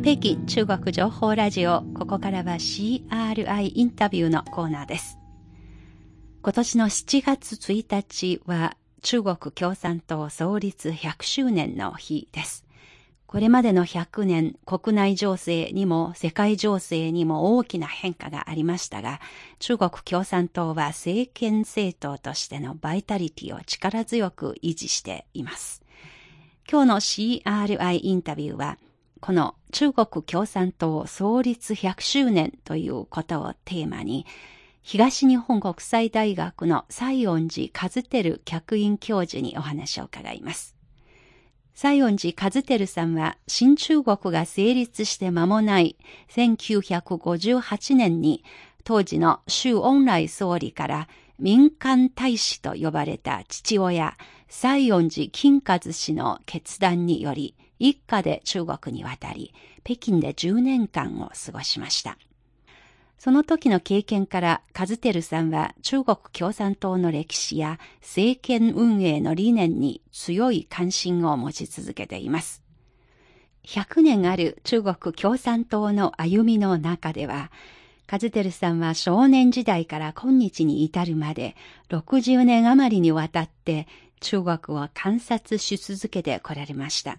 北京中国情報ラジオ。ここからは CRI インタビューのコーナーです。今年の7月1日は中国共産党創立100周年の日です。これまでの100年、国内情勢にも世界情勢にも大きな変化がありましたが、中国共産党は政権政党としてのバイタリティを力強く維持しています。今日の CRI インタビューは、この中国共産党創立100周年ということをテーマに、東日本国際大学の西園寺和照客員教授にお話を伺います。西園寺和照さんは新中国が成立して間もない1958年に当時の周恩来総理から民間大使と呼ばれた父親西園寺金和氏の決断により一家で中国に渡り北京で10年間を過ごしました。その時の経験から、カズテルさんは中国共産党の歴史や政権運営の理念に強い関心を持ち続けています。100年ある中国共産党の歩みの中では、カズテルさんは少年時代から今日に至るまで60年余りにわたって中国を観察し続けてこられました。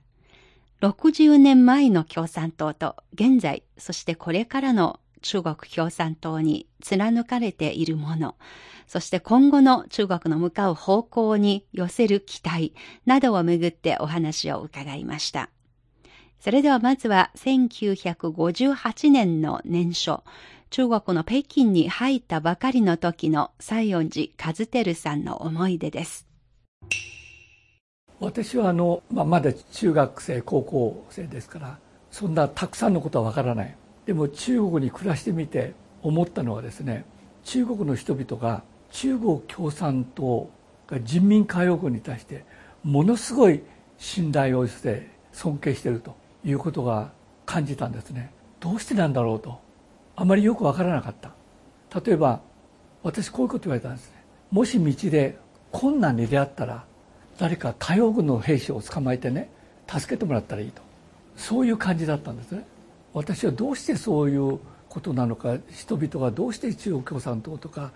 60年前の共産党と現在、そしてこれからの中国共産党に貫かれているもの、そして今後の中国の向かう方向に寄せる期待などをめぐってお話を伺いました。それではまずは1958年の年初、中国の北京に入ったばかりの時の西園寺和照さんの思い出です。私はあの、まあ、まだ中学生高校生ですからそんなたくさんのことはわからない。でも中国に暮らしてみて思ったのはですね中国の人々が中国共産党が人民解放軍に対してものすごい信頼をして尊敬しているということが感じたんですね。どうしてなんだろうと。あまりよく分からなかった。例えば私こういうこと言われたんですね。もし道で困難に出会ったら誰か解放軍の兵士を捕まえてね助けてもらったらいいと。そういう感じだったんですね。私はどうしてそういうことなのか人々がどうして中国共産党とか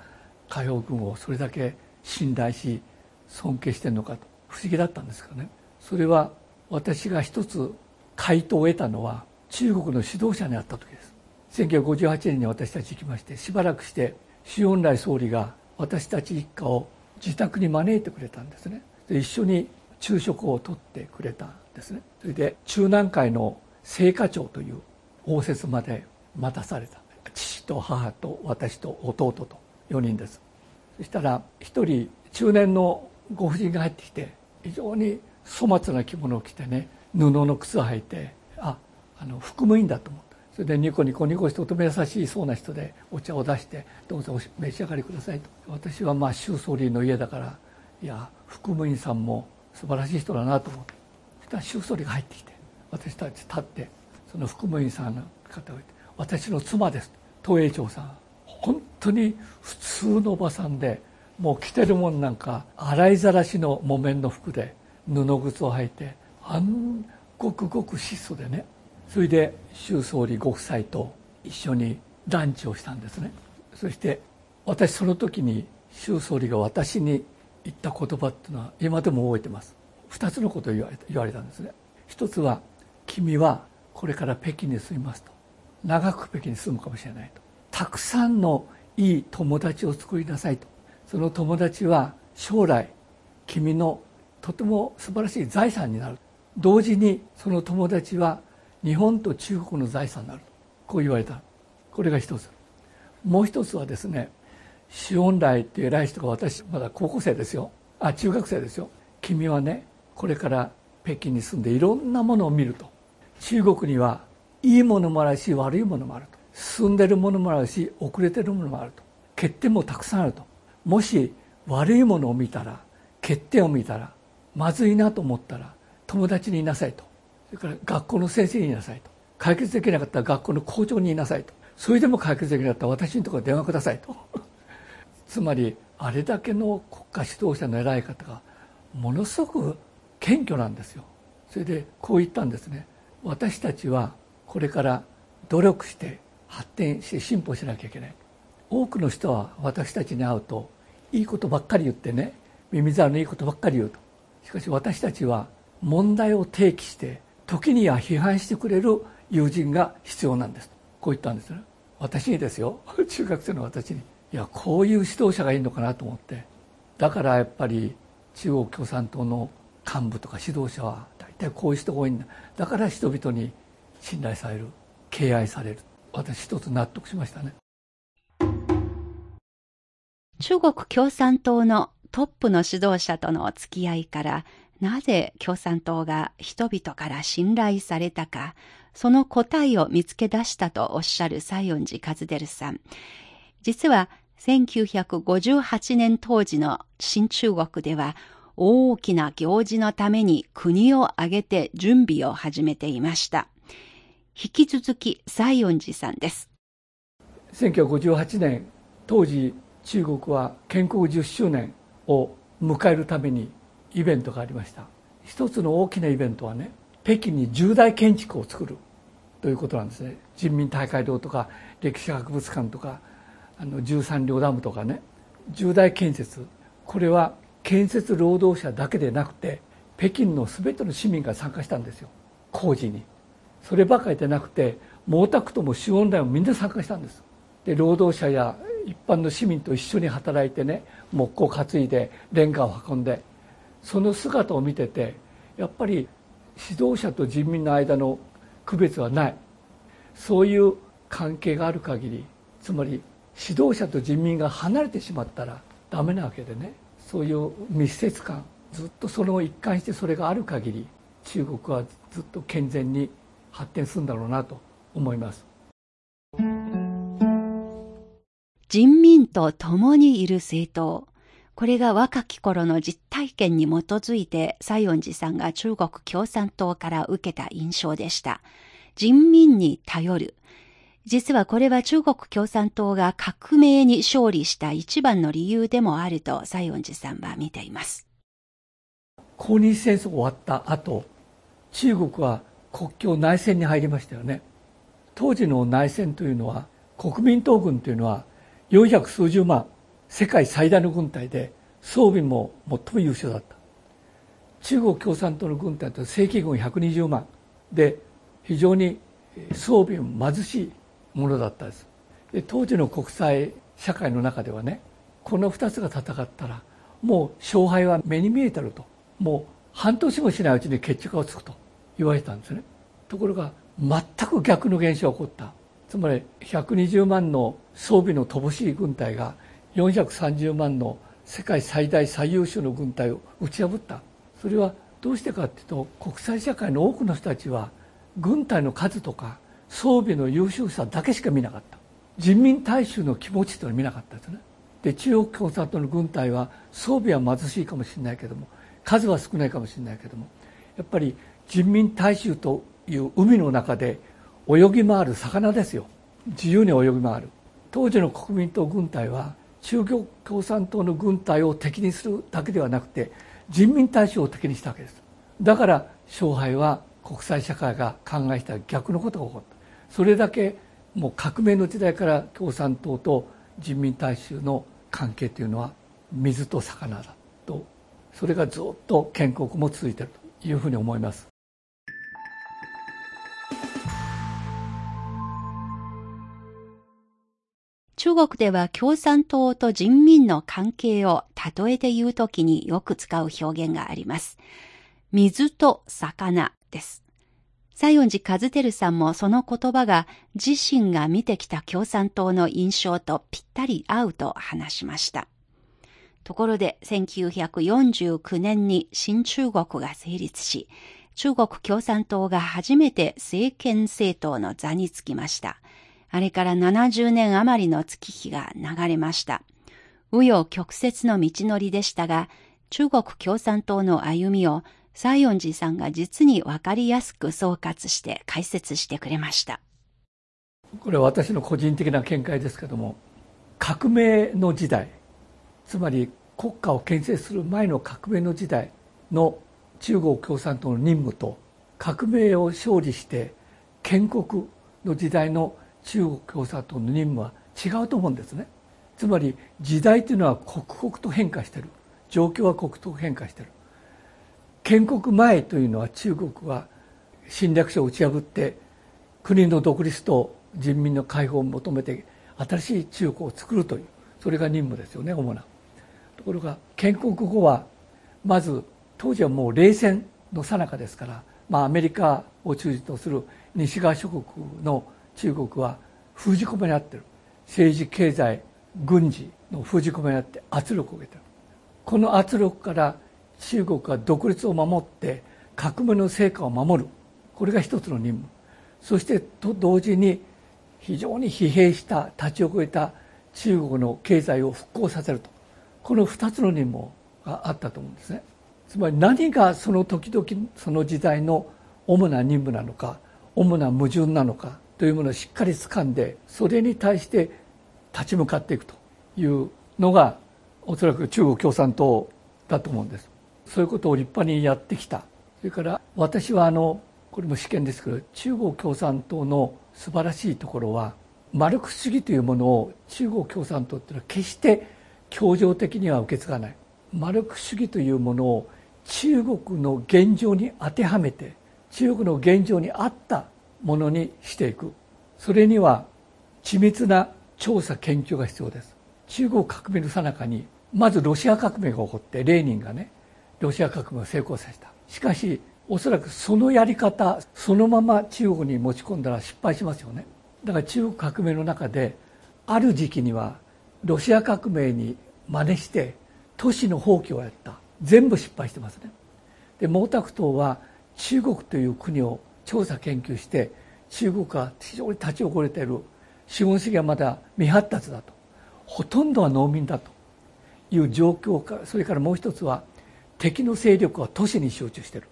解放軍をそれだけ信頼し尊敬してるのかと。不思議だったんですかね。それは私が一つ回答を得たのは中国の指導者に会った時です。1958年に私たち行きましてしばらくして周恩来総理が私たち一家を自宅に招いてくれたんですね。で一緒に昼食をとってくれたんですね。それで中南海の青果町という応接まで待たされた。父と母と私と弟と4人です。そしたら1人中年のご婦人が入ってきて非常に粗末な着物を着てね布の靴を履いてああの服務員だと思った。それでニコニコニコしてとても優しいそうな人でお茶を出して「どうぞお召し上がりください」と。私はまあ周総理の家だからいや服務員さんも素晴らしい人だなと思ってそしたら周総理が入ってきて私たち立ってその福務員さんの方を私の妻です。東栄町さん。本当に普通のおばさんでもう着てるもんなんか洗いざらしの木綿の服で布靴を履いてあんごくごく質素でね。それで習総理ご夫妻と一緒にランチをしたんですね。そして私その時に習総理が私に言った言葉っていうのは今でも覚えてます。2つのことを言われ言われたんですね。一つは君はこれから北京に住みますと。長く北京に住むかもしれないと。たくさんのいい友達を作りなさいと。その友達は将来君のとても素晴らしい財産になる。同時にその友達は日本と中国の財産になるこう言われた。これが一つ。もう一つはですね周恩来っていう偉い人が私まだ高校生ですよ。あ中学生ですよ。君はねこれから北京に住んでいろんなものを見ると。中国にはいいものもあるし悪いものもあると。進んでるものもあるし遅れてるものもあると。欠点もたくさんあると。もし悪いものを見たら欠点を見たらまずいなと思ったら友達にいなさいと。それから学校の先生にいなさいと。解決できなかったら学校の校長にいなさいと。それでも解決できなかったら私のところ電話くださいと。つまりあれだけの国家指導者の偉い方がものすごく謙虚なんですよ。それでこう言ったんですね。私たちはこれから努力して発展して進歩しなきゃいけない。多くの人は私たちに会うといいことばっかり言ってね。耳障りのいいことばっかり言うと。しかし私たちは問題を提起して時には批判してくれる友人が必要なんです。こう言ったんですね。私にですよ。中学生の私に。いやこういう指導者がいいのかなと思って。だからやっぱり中国共産党の幹部とか指導者は大体こういう人が多いんだ。だから人々に信頼される敬愛される。私一つ納得しましたね。中国共産党のトップの指導者との付き合いからなぜ共産党が人々から信頼されたかその答えを見つけ出したとおっしゃる西園寺和輝さん。実は1958年当時の新中国では大きな行事のために国を挙げて準備を始めていました。引き続き西園寺さんです。1958年、当時中国は建国10周年を迎えるためにイベントがありました。一つの大きなイベントはね、北京に重大建築を作るということなんですね。人民大会堂とか歴史博物館とかあの13両ダムとかね重大建設。これは建設労働者だけでなくて北京の全ての市民が参加したんですよ。工事に。そればかりでなくて毛沢東も周恩来もみんな参加したんです。で労働者や一般の市民と一緒に働いてね木工担いでレンガを運んでその姿を見ててやっぱり指導者と人民の間の区別はない。そういう関係がある限りつまり指導者と人民が離れてしまったらダメなわけでね。そういう密接感ずっとその一貫してそれがある限り中国はずっと健全に発展するんだろうなと思います。人民と共にいる政党。これが若き頃の実体験に基づいて西園寺さんが中国共産党から受けた印象でした。人民に頼る。実はこれは中国共産党が革命に勝利した一番の理由でもあると西園寺さんは見ています。抗日戦争終わった後、中国は国境内戦に入りましたよね。当時の内戦というのは、国民党軍というのは400数十万、世界最大の軍隊で、装備も最も優秀だった。中国共産党の軍隊と正規軍120万で、非常に装備も貧しいものだったです。で当時の国際社会の中ではねこの2つが戦ったらもう勝敗は目に見えてると。もう半年もしないうちに決着がつくと言われたんですね。ところが全く逆の現象が起こった。つまり120万の装備の乏しい軍隊が430万の世界最大最優秀の軍隊を打ち破った。それはどうしてかっていうと国際社会の多くの人たちは軍隊の数とか装備の優秀さだけしか見なかった。人民大衆の気持ちというのは見なかったですね。で中国共産党の軍隊は装備は貧しいかもしれないけども数は少ないかもしれないけどもやっぱり人民大衆という海の中で泳ぎ回る魚ですよ。自由に泳ぎ回る。当時の国民党軍隊は中国共産党の軍隊を敵にするだけではなくて人民大衆を敵にしたわけです。だから勝敗は国際社会が考えた逆のことが起こった。それだけもう革命の時代から共産党と人民大衆の関係というのは水と魚だとそれがずっと建国も続いているというふうに思います中国では共産党と人民の関係を例えて言うときによく使う表現があります。水と魚です。西園寺和輝さんもその言葉が自身が見てきた共産党の印象とぴったり合うと話しました。ところで1949年に新中国が成立し、中国共産党が初めて政権政党の座につきました。あれから70年余りの月日が流れました。紆余曲折の道のりでしたが、中国共産党の歩みを西園寺さんが実にわかりやすく総括して解説してくれました。これは私の個人的な見解ですけども革命の時代つまり国家を建設する前の革命の時代の中国共産党の任務と革命を勝利して建国の時代の中国共産党の任務は違うと思うんですね。つまり時代というのは刻々と変化している。状況は刻々と変化している。建国前というのは中国は侵略者を打ち破って国の独立と人民の解放を求めて新しい中国を作るというそれが任務ですよね主なところが建国後はまず当時はもう冷戦の最中ですから、まあ、アメリカを中心とする西側諸国の中国は封じ込めにあってる。政治経済軍事の封じ込めにあって圧力を受けてる。この圧力から中国が独立を守って革命の成果を守る。これが一つの任務。そしてと同時に非常に疲弊した立ち遅れた中国の経済を復興させると。この2つの任務があったと思うんですね。つまり何がその時々その時代の主な任務なのか主な矛盾なのかというものをしっかり掴んでそれに対して立ち向かっていくというのがおそらく中国共産党だと思うんです。そういうことを立派にやってきた。それから私はあのこれも試験ですけど中国共産党の素晴らしいところはマルクス主義というものを中国共産党っていうのは決して協情的には受け継がない。マルクス主義というものを中国の現状に当てはめて中国の現状に合ったものにしていく。それには緻密な調査研究が必要です。中国革命の最中にまずロシア革命が起こってレーニンがねロシア革命を成功させた。しかしおそらくそのやり方そのまま中国に持ち込んだら失敗しますよね。だから中国革命の中である時期にはロシア革命に真似して都市の放棄をやった。全部失敗してますね。で毛沢東は中国という国を調査研究して中国が非常に立ち遅れている。資本主義はまだ未発達だと。ほとんどは農民だという状況からそれからもう一つは敵の勢力は都市に集中している。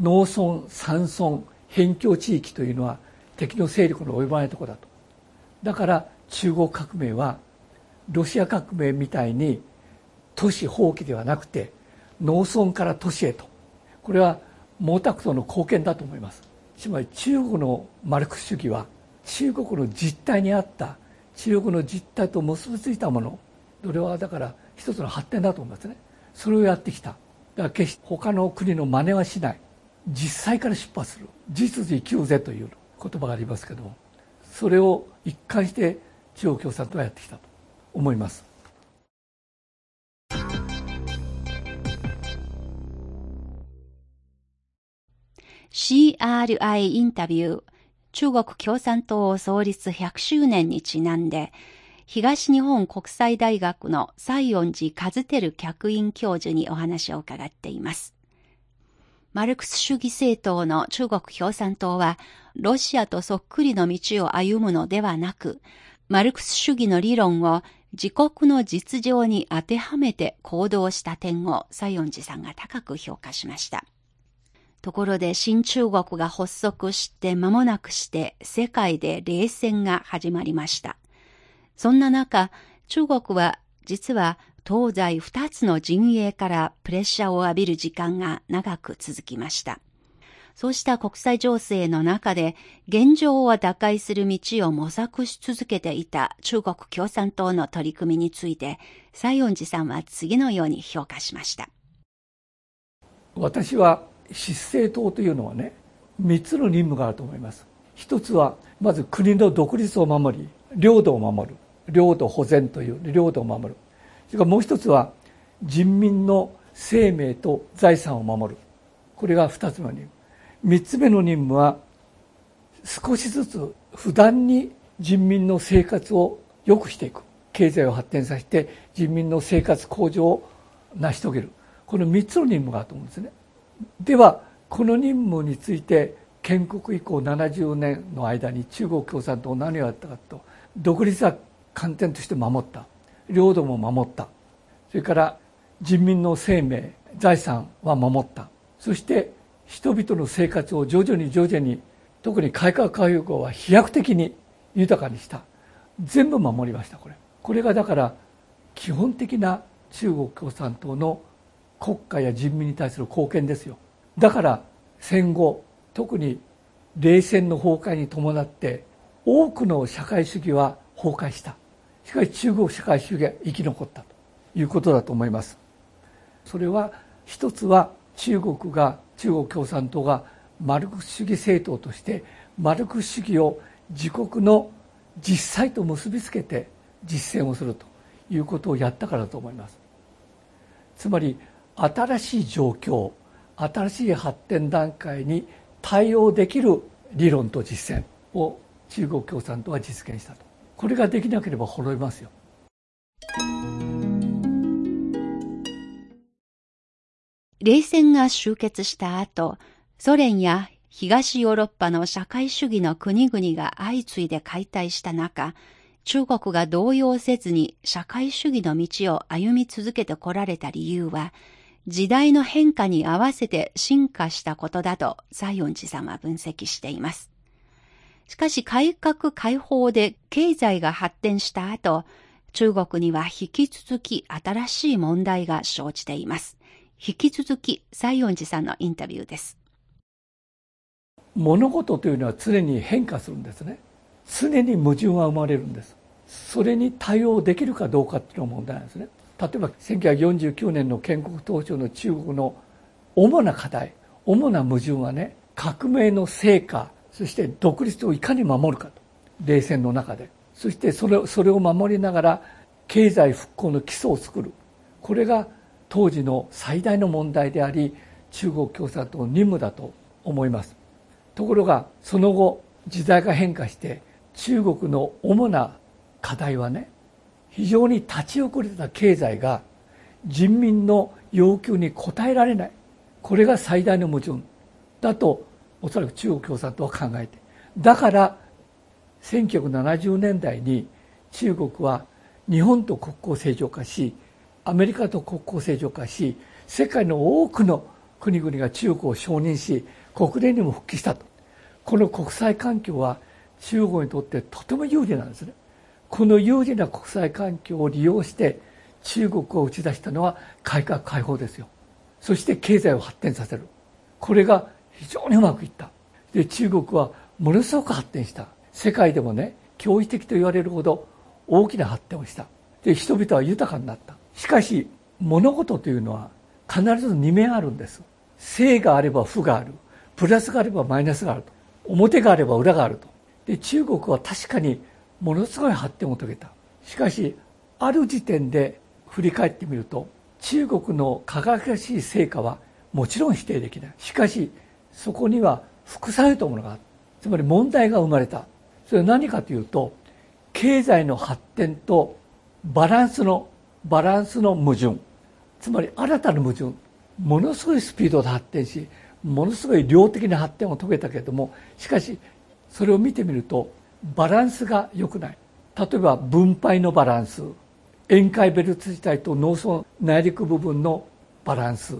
農村山村辺境地域というのは敵の勢力の及ばないところだと。だから中国革命はロシア革命みたいに都市放棄ではなくて農村から都市へと。これは毛沢東の貢献だと思います。つまり中国のマルクス主義は中国の実態にあった中国の実態と結びついたもの。それはだから一つの発展だと思いますね。それをやってきた。決して他の国の真似はしない。実際から出発する。実需生きようぜという言葉がありますけども。それを一貫して中国共産党はやってきたと思います。CRI インタビュー。中国共産党創立100周年にちなんで東日本国際大学の西園寺和照客員教授にお話を伺っています。マルクス主義政党の中国共産党は、ロシアとそっくりの道を歩むのではなく、マルクス主義の理論を自国の実情に当てはめて行動した点を西園寺さんが高く評価しました。ところで新中国が発足して間もなくして世界で冷戦が始まりました。そんな中、中国は実は東西二つの陣営からプレッシャーを浴びる時間が長く続きました。そうした国際情勢の中で現状を打開する道を模索し続けていた中国共産党の取り組みについて、西園寺さんは次のように評価しました。私は失政党というのはね、3つの任務があると思います。一つは、まず国の独立を守り、領土を守る。領土保全という領土を守る。それからもう一つは人民の生命と財産を守る。これが二つの任務。三つ目の任務は少しずつ不断に人民の生活を良くしていく。経済を発展させて人民の生活向上を成し遂げる。この三つの任務があると思うんですね。ではこの任務について建国以降70年の間に中国共産党何をやったかと独立は観点として守った。領土も守った。それから人民の生命財産は守った。そして人々の生活を徐々に徐々に特に改革開放は飛躍的に豊かにした。全部守りましたこれ。これがだから基本的な中国共産党の国家や人民に対する貢献ですよ。だから戦後特に冷戦の崩壊に伴って多くの社会主義は崩壊した。しかし中国社会主義が生き残ったということだと思います。それは一つは中国が中国共産党がマルクス主義政党としてマルクス主義を自国の実際と結びつけて実践をするということをやったからだと思います。つまり新しい状況新しい発展段階に対応できる理論と実践を中国共産党は実現したと。これができなければ滅びますよ冷戦が終結した後ソ連や東ヨーロッパの社会主義の国々が相次いで解体した中中国が動揺せずに社会主義の道を歩み続けてこられた理由は時代の変化に合わせて進化したことだと西園寺さんは分析しています。しかし改革開放で経済が発展した後、中国には引き続き新しい問題が生じています。引き続き西園寺さんのインタビューです。物事というのは常に変化するんですね。常に矛盾は生まれるんです。それに対応できるかどうかっていうのが問題なんですね。例えば1949年の建国当初の中国の主な課題主な矛盾はね革命の成果そして独立をいかに守るかと。冷戦の中で。そしてそれそれを守りながら経済復興の基礎を作る。これが当時の最大の問題であり中国共産党の任務だと思います。ところがその後時代が変化して中国の主な課題はね非常に立ち遅れた経済が人民の要求に応えられない。これが最大の矛盾だとおそらく中国共産党は考えて。だから1970年代に中国は日本と国交正常化しアメリカと国交正常化し世界の多くの国々が中国を承認し国連にも復帰したと。この国際環境は中国にとってとても有利なんですね。この有利な国際環境を利用して中国を打ち出したのは改革開放ですよ。そして経済を発展させる。これが非常にうまくいった。で中国はものすごく発展した。世界でもね驚異的と言われるほど大きな発展をした。で人々は豊かになった。しかし物事というのは必ず二面あるんです。正があれば負がある。プラスがあればマイナスがあると。表があれば裏があると。で中国は確かにものすごい発展を遂げた。しかしある時点で振り返ってみると中国の輝かしい成果はもちろん否定できない。しかしそこには副作用というものがあるつまり問題が生まれた。それは何かというと経済の発展とバランスのバランスの矛盾。つまり新たな矛盾。ものすごいスピードで発展しものすごい量的な発展を遂げたけれどもしかしそれを見てみるとバランスが良くない。例えば分配のバランス。沿海ベルト自体と農村内陸部分のバランス。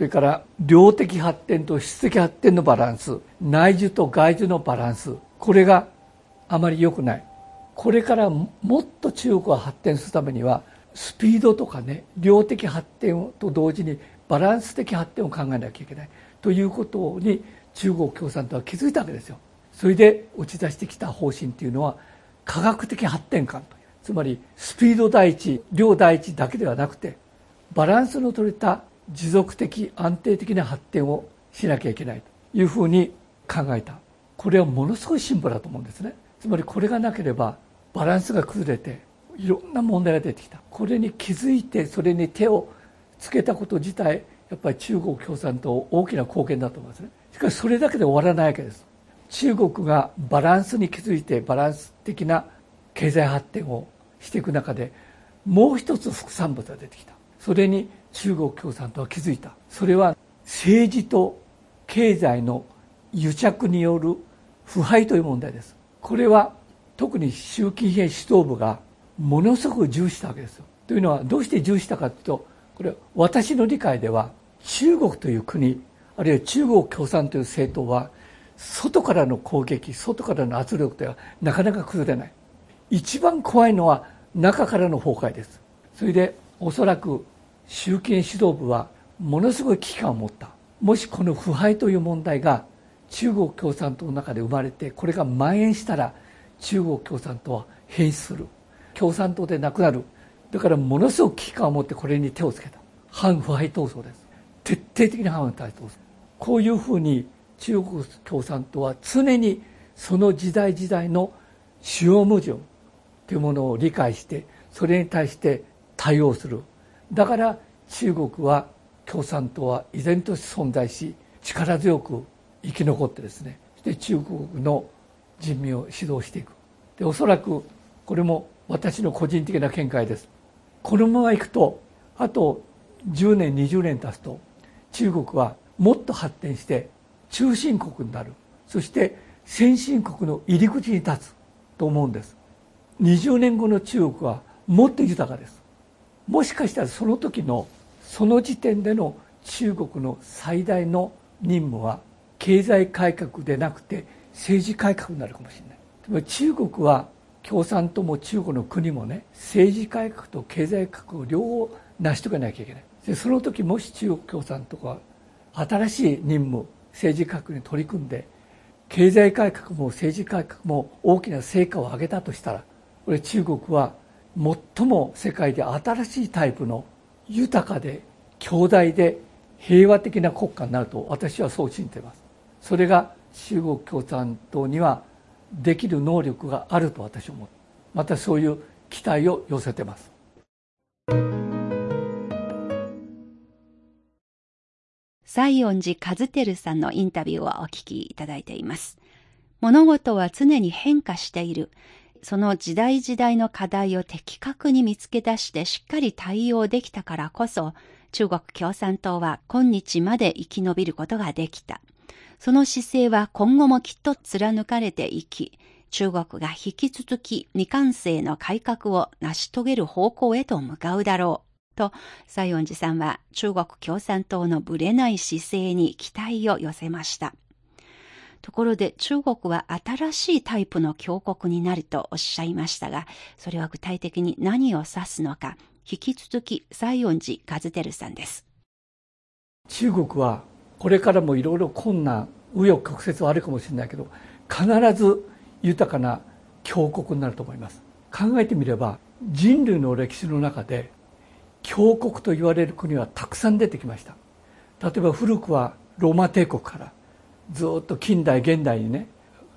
それから量的発展と質的発展のバランス内需と外需のバランスこれがあまり良くない。これからもっと中国が発展するためにはスピードとかね量的発展と同時にバランス的発展を考えなきゃいけない。ということに中国共産党は気づいたわけですよ。それで打ち出してきた方針っていうのは科学的発展感という。つまりスピード第一量第一だけではなくてバランスの取れた持続的安定的な発展をしなきゃいけないというふうに考えた。これはものすごい進歩だと思うんですね。つまりこれがなければバランスが崩れていろんな問題が出てきた。これに気づいてそれに手をつけたこと自体やっぱり中国共産党大きな貢献だと思いますね。しかしそれだけで終わらないわけです。中国がバランスに気づいてバランス的な経済発展をしていく中でもう一つ副産物が出てきた。それに中国共産党は気づいた。それは政治と経済の癒着による腐敗という問題です。これは特に習近平指導部がものすごく重視したわけですよ。というのはどうして重視したかというとこれ私の理解では中国という国あるいは中国共産という政党は外からの攻撃外からの圧力ではなかなか崩れない。一番怖いのは中からの崩壊です。それでおそらく習近指導部はものすごい危機感を持った。もしこの腐敗という問題が中国共産党の中で生まれてこれが蔓延したら中国共産党は変質する。共産党でなくなる。だからものすごく危機感を持ってこれに手をつけた。反腐敗闘争です。徹底的な反腐敗闘争。こういうふうに中国共産党は常にその時代時代の主要矛盾というものを理解してそれに対して対応する。だから中国は共産党は依然として存在し力強く生き残ってですねで中国の人民を指導していく。でおそらくこれも私の個人的な見解です。このままいくとあと10年20年経つと中国はもっと発展して中心国になる。そして先進国の入り口に立つと思うんです。20年後の中国はもっと豊かです。もしかしたらその時のその時点での中国の最大の任務は経済改革でなくて政治改革になるかもしれない。つまり中国は共産党も中国の国もね政治改革と経済改革を両方成し遂げなきゃいけない。でその時もし中国共産党が新しい任務政治改革に取り組んで経済改革も政治改革も大きな成果を上げたとしたらこれ中国は最も世界で新しいタイプの豊かで強大で平和的な国家になると私はそう信じています。それが中国共産党にはできる能力があると私は思う。またそういう期待を寄せてます。西園寺和輝さんのインタビューをお聞きいただいています。物事は常に変化している。その時代時代の課題を的確に見つけ出してしっかり対応できたからこそ、中国共産党は今日まで生き延びることができた。その姿勢は今後もきっと貫かれていき、中国が引き続き未完成の改革を成し遂げる方向へと向かうだろう。と、西園寺さんは中国共産党のぶれない姿勢に期待を寄せました。ところで中国は新しいタイプの強国になるとおっしゃいましたが、それは具体的に何を指すのか、引き続き西園寺和輝さんです。中国はこれからもいろいろ困難、紆余曲折はあるかもしれないけど、必ず豊かな強国になると思います。考えてみれば、人類の歴史の中で、強国と言われる国はたくさん出てきました。例えば古くはローマ帝国から、ずっと近代現代にね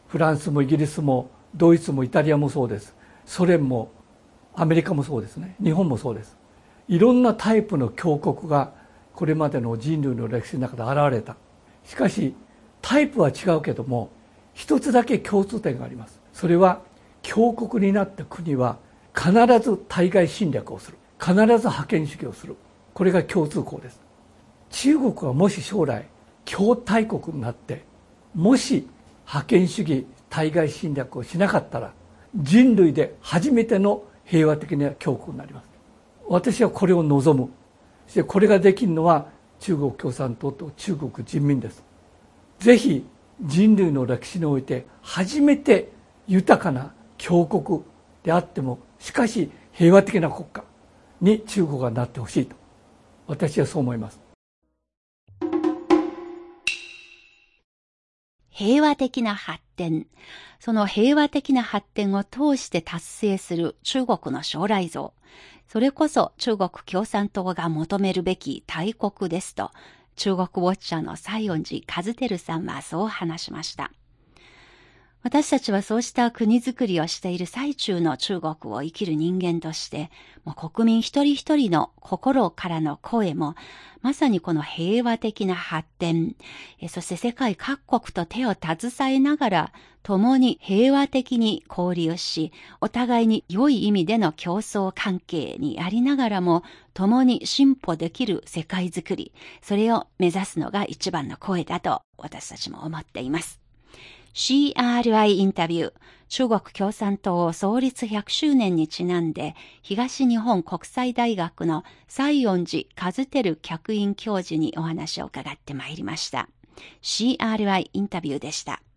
フランスもイギリスもドイツもイタリアもそうです。ソ連もアメリカもそうですね。日本もそうです。いろんなタイプの強国がこれまでの人類の歴史の中で現れた。しかしタイプは違うけども一つだけ共通点があります。それは強国になった国は必ず対外侵略をする。必ず覇権主義をする。これが共通項です。中国はもし将来強大国になってもし覇権主義対外侵略をしなかったら人類で初めての平和的な強国になります。私はこれを望む。そしてこれができるのは中国共産党と中国人民です。ぜひ人類の歴史において初めて豊かな強国であってもしかし平和的な国家に中国がなってほしいと私はそう思います。平和的な発展。その平和的な発展を通して達成する中国の将来像。それこそ中国共産党が求めるべき大国ですと、中国ウォッチャーの西園寺和輝さんはそう話しました。私たちはそうした国づくりをしている最中の中国を生きる人間として、もう国民一人一人の心からの声も、まさにこの平和的な発展、そして世界各国と手を携えながら、共に平和的に交流し、お互いに良い意味での競争関係にありながらも、共に進歩できる世界づくり、それを目指すのが一番の声だと私たちも思っています。CRI インタビュー、中国共産党創立100周年にちなんで、東日本国際大学の西園寺和輝客員教授にお話を伺ってまいりました。CRI インタビューでした。